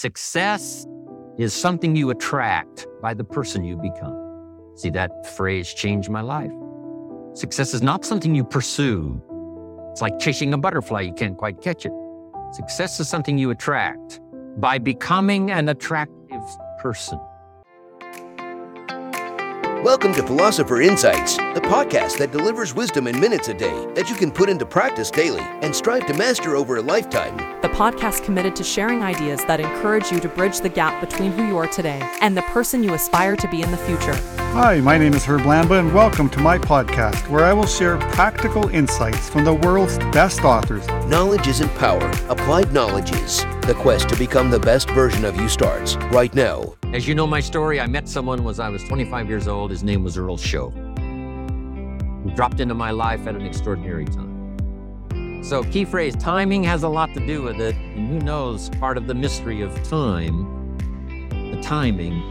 Success is something you attract by the person you become. See, that phrase changed my life. Success is not something you pursue. It's like chasing a butterfly, you can't quite catch it. Success is something you attract by becoming an attractive person. Welcome to Philosopher Insights, the podcast that delivers wisdom in minutes a day that you can put into practice daily and strive to master over a lifetime. The podcast committed to sharing ideas that encourage you to bridge the gap between who you are today and the person you aspire to be in the future. Hi, my name is Herb Lamba, and welcome to my podcast where I will share practical insights from the world's best authors. Knowledge isn't power, applied knowledge is. The quest to become the best version of you starts right now. As you know my story, I met someone when I was 25 years old. His name was Earl Shoaff. He dropped into my life at an extraordinary time. So, key phrase timing has a lot to do with it. And who knows part of the mystery of time, the timing.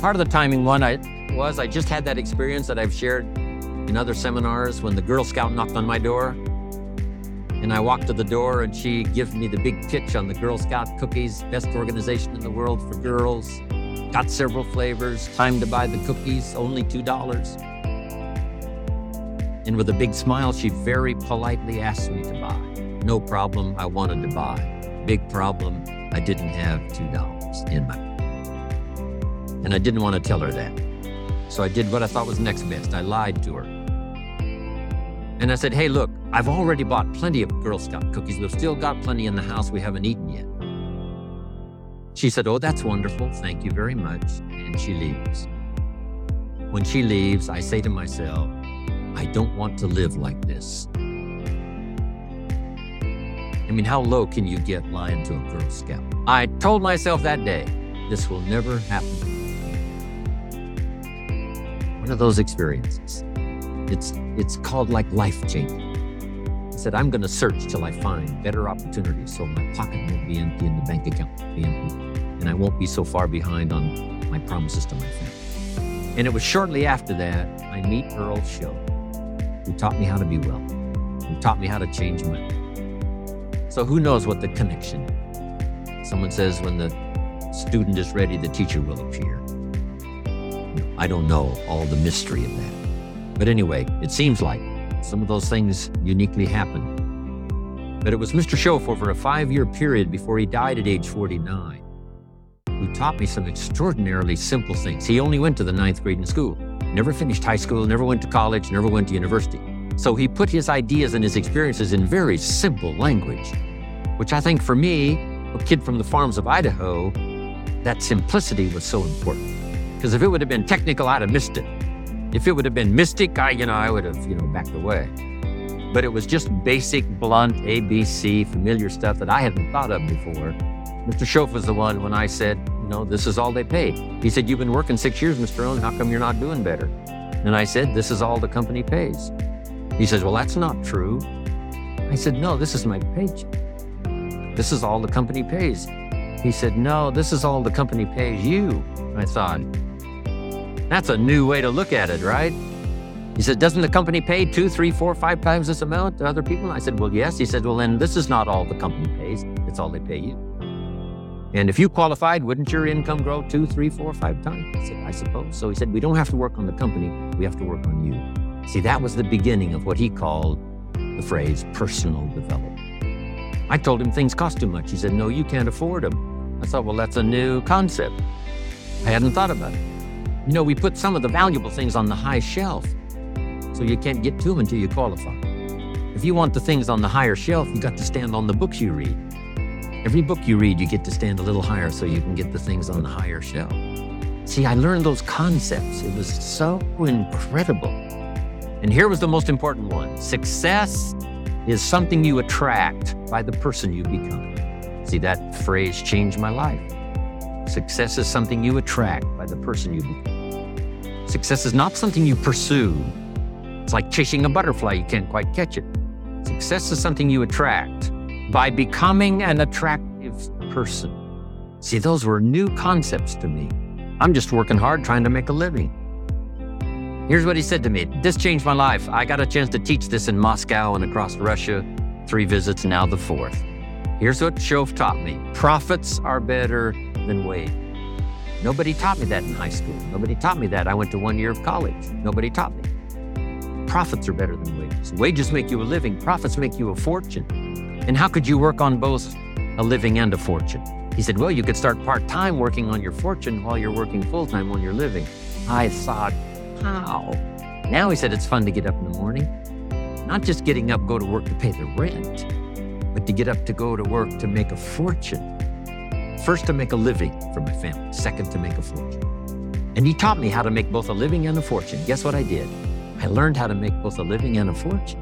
Part of the timing one I was I just had that experience that I've shared in other seminars when the Girl Scout knocked on my door and I walked to the door and she gives me the big pitch on the Girl Scout cookies, best organization in the world for girls. Got several flavors, time to buy the cookies, only $2. And with a big smile, she very politely asked me to buy. No problem, I wanted to buy. Big problem, I didn't have $2 in my And I didn't want to tell her that. So I did what I thought was next best. I lied to her. And I said, hey, look, I've already bought plenty of Girl Scout cookies. We've still got plenty in the house we haven't eaten yet. She said, oh, that's wonderful. Thank you very much. And she leaves. When she leaves, I say to myself, I don't want to live like this. I mean, how low can you get lying to a Girl Scout? I told myself that day, this will never happen. One of those experiences. It's, it's called like life changing. I said, I'm going to search till I find better opportunities so my pocket won't be empty and the bank account won't be empty. And I won't be so far behind on my promises to my family. And it was shortly after that I meet Earl Shoaff, who taught me how to be well, who taught me how to change money. So who knows what the connection? Someone says when the student is ready, the teacher will appear. I don't know all the mystery of that. But anyway, it seems like some of those things uniquely happen. But it was Mr. For over a five year period before he died at age 49 who taught me some extraordinarily simple things. He only went to the ninth grade in school, never finished high school, never went to college, never went to university. So he put his ideas and his experiences in very simple language, which I think for me, a kid from the farms of Idaho, that simplicity was so important. Because if it would have been technical, I'd have missed it. If it would have been mystic, I, you know, I would have, you know, backed away. But it was just basic, blunt, ABC, familiar stuff that I hadn't thought of before. Mr. Shoaff was the one when I said, know, this is all they pay. He said, You've been working six years, Mr. Rohn. How come you're not doing better? And I said, This is all the company pays. He says, Well, that's not true. I said, No, this is my paycheck. This is all the company pays. He said, No, this is all the company pays you. I thought, that's a new way to look at it, right? He said, Doesn't the company pay two, three, four, five times this amount to other people? I said, Well, yes. He said, Well, then this is not all the company pays, it's all they pay you. And if you qualified, wouldn't your income grow two, three, four, five times? I said, I suppose. So he said, We don't have to work on the company, we have to work on you. See, that was the beginning of what he called the phrase personal development. I told him things cost too much. He said, No, you can't afford them. I thought, Well, that's a new concept. I hadn't thought about it. You know, we put some of the valuable things on the high shelf, so you can't get to them until you qualify. If you want the things on the higher shelf, you got to stand on the books you read. Every book you read, you get to stand a little higher so you can get the things on the higher shelf. See, I learned those concepts. It was so incredible. And here was the most important one success is something you attract by the person you become. See, that phrase changed my life. Success is something you attract by the person you become. Success is not something you pursue. It's like chasing a butterfly, you can't quite catch it. Success is something you attract by becoming an attractive person. See, those were new concepts to me. I'm just working hard trying to make a living. Here's what he said to me This changed my life. I got a chance to teach this in Moscow and across Russia, three visits, now the fourth. Here's what Shoaff taught me profits are better than wage. Nobody taught me that in high school. Nobody taught me that. I went to one year of college. Nobody taught me. Profits are better than wages. Wages make you a living, profits make you a fortune. And how could you work on both a living and a fortune? He said, Well, you could start part time working on your fortune while you're working full time on your living. I thought, How? Now he said, It's fun to get up in the morning. Not just getting up, go to work to pay the rent, but to get up to go to work to make a fortune. First, to make a living for my family, second, to make a fortune. And he taught me how to make both a living and a fortune. Guess what I did? I learned how to make both a living and a fortune.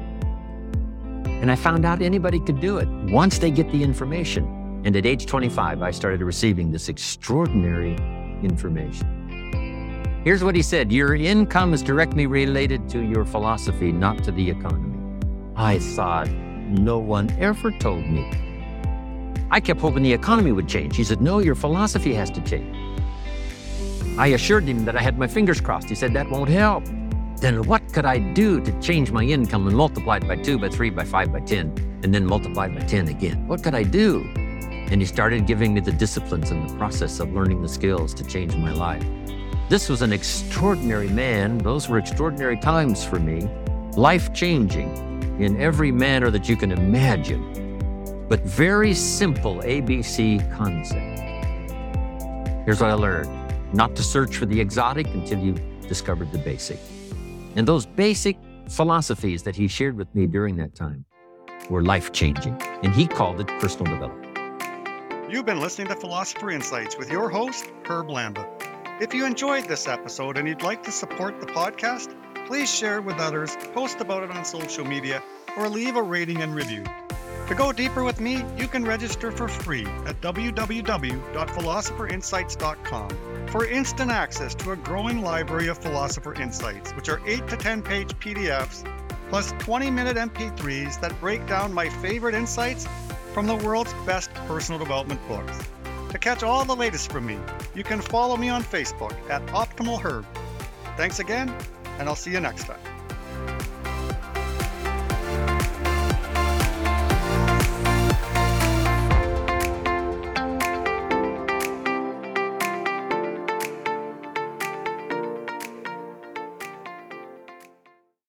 And I found out anybody could do it once they get the information. And at age 25, I started receiving this extraordinary information. Here's what he said Your income is directly related to your philosophy, not to the economy. I thought, no one ever told me. I kept hoping the economy would change. He said, No, your philosophy has to change. I assured him that I had my fingers crossed. He said, That won't help. Then what could I do to change my income and multiply it by two, by three, by five, by 10, and then multiply by 10 again? What could I do? And he started giving me the disciplines and the process of learning the skills to change my life. This was an extraordinary man. Those were extraordinary times for me, life changing in every manner that you can imagine, but very simple ABC concept. Here's what I learned not to search for the exotic until you discovered the basic. And those basic philosophies that he shared with me during that time were life changing, and he called it personal development. You've been listening to Philosopher Insights with your host, Herb Lamba. If you enjoyed this episode and you'd like to support the podcast, please share it with others, post about it on social media, or leave a rating and review. To go deeper with me, you can register for free at www.philosopherinsights.com for instant access to a growing library of Philosopher Insights, which are 8 to 10 page PDFs plus 20 minute MP3s that break down my favorite insights from the world's best personal development books. To catch all the latest from me, you can follow me on Facebook at Optimal Herb. Thanks again, and I'll see you next time.